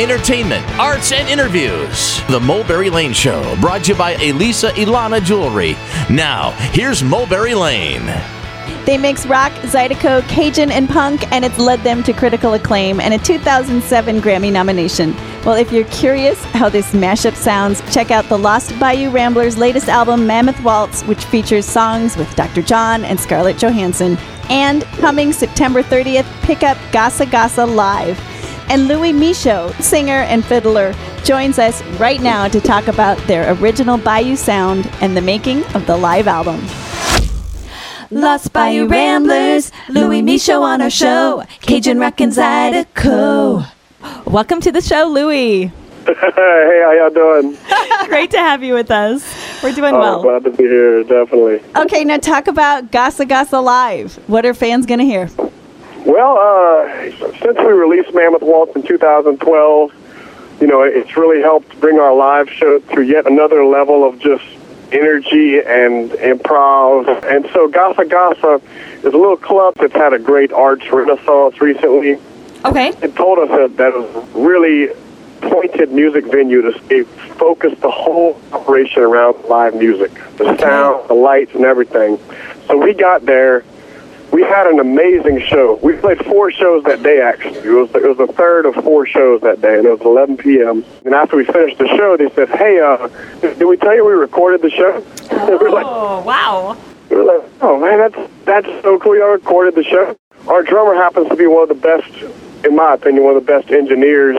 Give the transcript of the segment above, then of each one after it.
entertainment, arts, and interviews. The Mulberry Lane Show, brought to you by Elisa Ilana Jewelry. Now, here's Mulberry Lane. They mix rock, Zydeco, Cajun, and punk, and it's led them to critical acclaim and a 2007 Grammy nomination. Well, if you're curious how this mashup sounds, check out the Lost Bayou Ramblers' latest album, Mammoth Waltz, which features songs with Dr. John and Scarlett Johansson. And coming September 30th, pick up Gasa Gasa Live. And Louis Michot, singer and fiddler, joins us right now to talk about their original Bayou sound and the making of the live album. Lost Bayou Ramblers, Louis Michot on our show, Cajun Rock and Zydeco. Welcome to the show, Louis. hey, how y'all doing? Great to have you with us. We're doing Oh, well. glad to be here, definitely. Okay, now talk about Gasa Gasa Live. What are fans going to hear? Well, uh, since we released Mammoth Waltz in 2012, you know, it's really helped bring our live show to yet another level of just energy and improv. And so Gasa Gasa is a little club that's had a great arts renaissance recently. Okay. It told us that that was really pointed music venue to stay focus the whole operation around live music, the sound, the lights, and everything. So we got there. We had an amazing show. We played four shows that day. Actually, it was it was the third of four shows that day, and it was 11 p.m. And after we finished the show, they said, "Hey, uh, did we tell you we recorded the show?" we were like, Oh, wow. we were like, oh man, that's that's so cool. Y'all recorded the show. Our drummer happens to be one of the best, in my opinion, one of the best engineers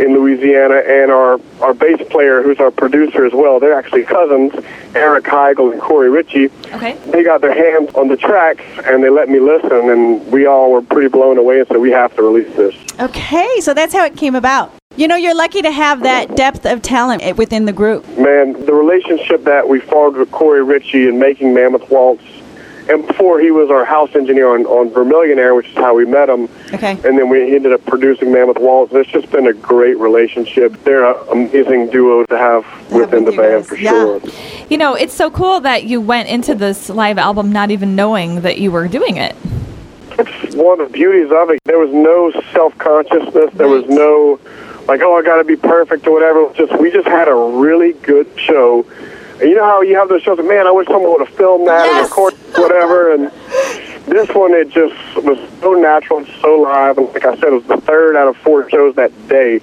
in Louisiana, and our our bass player, who's our producer as well. They're actually cousins, Eric Heigle and Korey Richey. Okay. They got their hands on the tracks, and they let me listen, and we all were pretty blown away, and said we have to release this. Okay, so that's how it came about. You know, you're lucky to have that depth of talent within the group. Man, the relationship that we formed with Korey Richey in making Mammoth Waltz, and before he was our house engineer on, on Vermilionaire, which is how we met him. Okay. And then we ended up producing Mammoth Waltz. It's just been a great relationship. They're an amazing duo to have within with the band guys, for yeah. sure. You know, it's so cool that you went into this live album not even knowing that you were doing it. That's one of the beauties of it. There was no self consciousness. There was no like, oh, I got to be perfect or whatever. It was just we just had a really good show. And you know how you have those shows? Like, Man, I wish someone would have filmed that Yes. and recorded whatever. And this one, it just was so natural and so live. And like I said, it was the third out of four shows that day.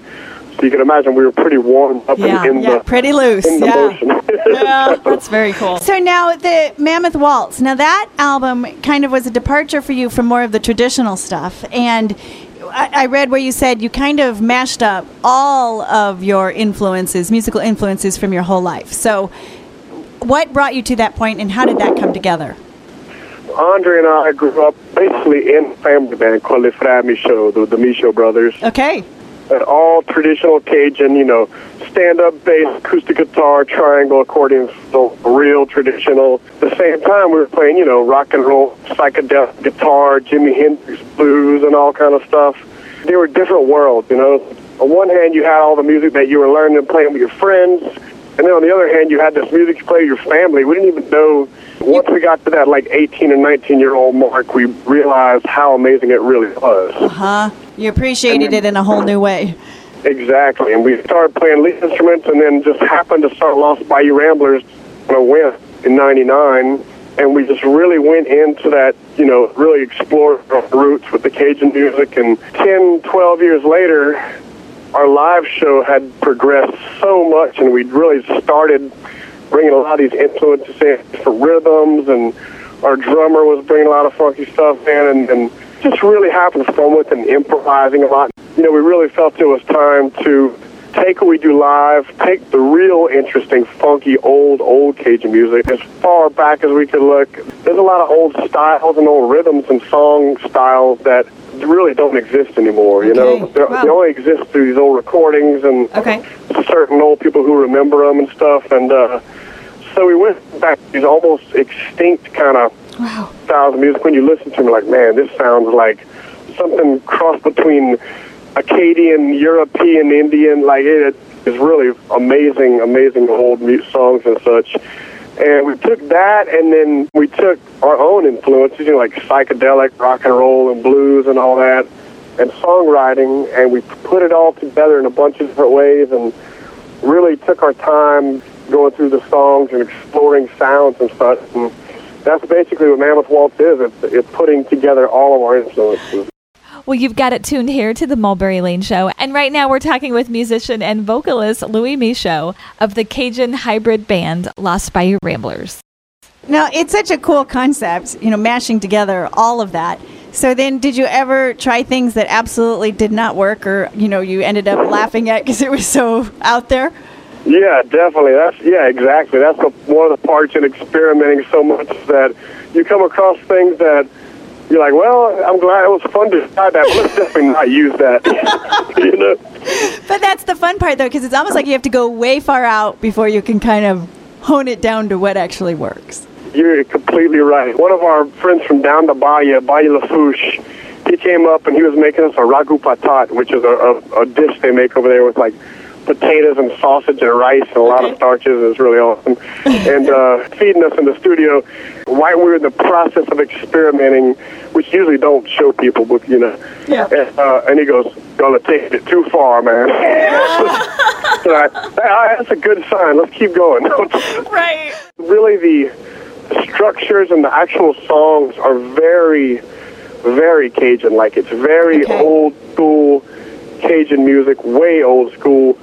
So you can imagine we were pretty warm up Yeah, in, in Yeah, the pretty loose. in the Yeah. motion. Yeah. That's very cool. So now the Mammoth Waltz. Now that album kind of was a departure for you from more of the traditional stuff, and I, I read where you said you kind of mashed up all of your influences, musical influences from your whole life. So, what brought you to that point, and how did that come together? Andre and I grew up basically in a family band called Les Frères Michot, the, the Michot brothers. Okay. And all traditional Cajun, you know, stand-up bass, acoustic guitar, triangle, accordion, so real traditional. At the same time, we were playing, you know, rock and roll, psychedelic guitar, Jimi Hendrix blues, and all kind of stuff. They were different worlds, you know. On one hand, you had all the music that you were learning and playing with your friends, and then on the other hand, you had this music you play your family. We didn't even know. Once we got to that like 18 or 19 year old mark, we realized how amazing it really was. Uh huh? You appreciated it in a whole new way. Exactly, and we started playing lead instruments, and then just happened to start Lost Bayou Ramblers when I went in '99, and we just really went into that, you know, really explored our roots with the Cajun music. And 10, 12 years later, our live show had progressed so much, and we'd really started bringing a lot of these influences in for rhythms, and our drummer was bringing a lot of funky stuff in, and, and just really having fun with and improvising a lot. You know, we really felt it was time to take what we do live, take the real interesting, funky, old, old Cajun music as far back as we could look. There's a lot of old styles and old rhythms and song styles that really don't exist anymore. You know, Okay. Wow. they only exist through these old recordings and Okay. certain old people who remember them and stuff. And uh, so we went back to these almost extinct kind of Wow. styles of music. When you listen to them, like, man, this sounds like something cross between Acadian, European, Indian. Like it is really amazing, amazing old songs and such. And we took that, and then we took our own influences, you know, like psychedelic rock and roll and blues and all that, and songwriting, and we put it all together in a bunch of different ways, and really took our time going through the songs and exploring sounds and such. And that's basically what Mammoth Waltz is. It's, it's putting together all of our influences. Well, you've got it tuned here to the Mulberry Lane Show. And right now we're talking with musician and vocalist Louis Michot of the Cajun hybrid band Lost Bayou Ramblers. Now, it's such a cool concept, you know, mashing together all of that. So then, did you ever try things that absolutely did not work or, you know, you ended up laughing at because it was so out there? Yeah, definitely. That's yeah, exactly. That's the, one of the parts in experimenting so much that you come across things that you're like, well, I'm glad it was fun to try that, but let's definitely not use that. you know? But that's the fun part, though, because it's almost like you have to go way far out before you can kind of hone it down to what actually works. You're completely right. One of our friends from down the Bayou, Bayou Lafourche, he came up and he was making us a ragu patat, which is a, a, a dish they make over there with like potatoes and sausage and rice and a lot of starches. It was really awesome. and uh, feeding us in the studio while we were in the process of experimenting, which usually don't show people, but you know. Yeah. And, uh, and he goes, "Gonna take it too far, man." so I, I, that's a good sign. Let's keep going. Right. really, the structures and the actual songs are very, very Cajun. Like it's very Okay. old school Cajun music, way old school.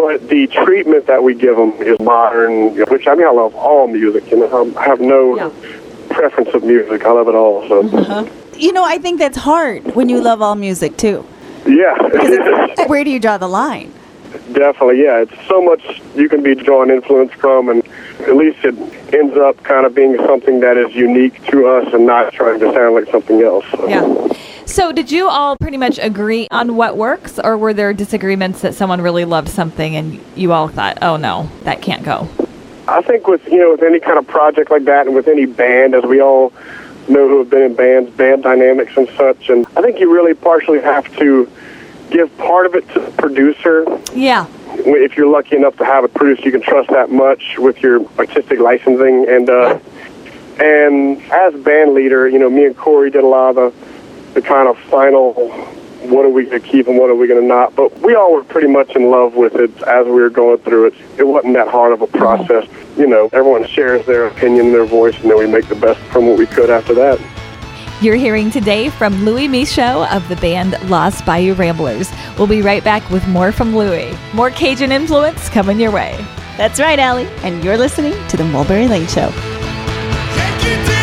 But the treatment that we give them is modern, which I mean, I love all music. You know, I have no Yeah. preference of music. I love it all. So, uh-huh. You know, I think that's hard when you love all music, too. yeah, Where do you draw the line? definitely. Yeah, it's so much you can be drawing influence from, and at least it ends up kind of being something that is unique to us and not trying to sound like something else. So. Yeah. So, did you all pretty much agree on what works, or were there disagreements that someone really loved something and you all thought, oh no, that can't go? I think with you know with any kind of project like that, and with any band, as we all know who have been in bands, band dynamics and such, and I think you really partially have to give part of it to the producer. Yeah. If you're lucky enough to have a producer you can trust that much with your artistic licensing, and uh, and as band leader, you know, me and Korey did a lot of the, the kind of final. What are we going to keep and what are we going to not? But we all were pretty much in love with it as we were going through it. It wasn't that hard of a process. You know, everyone shares their opinion, their voice, and then we make the best from what we could after that. You're hearing today from Louis Michot of the band Lost Bayou Ramblers. We'll be right back with more from Louis. More Cajun influence coming your way. That's right, Allie. And you're listening to the Mulberry Lane Show. Take it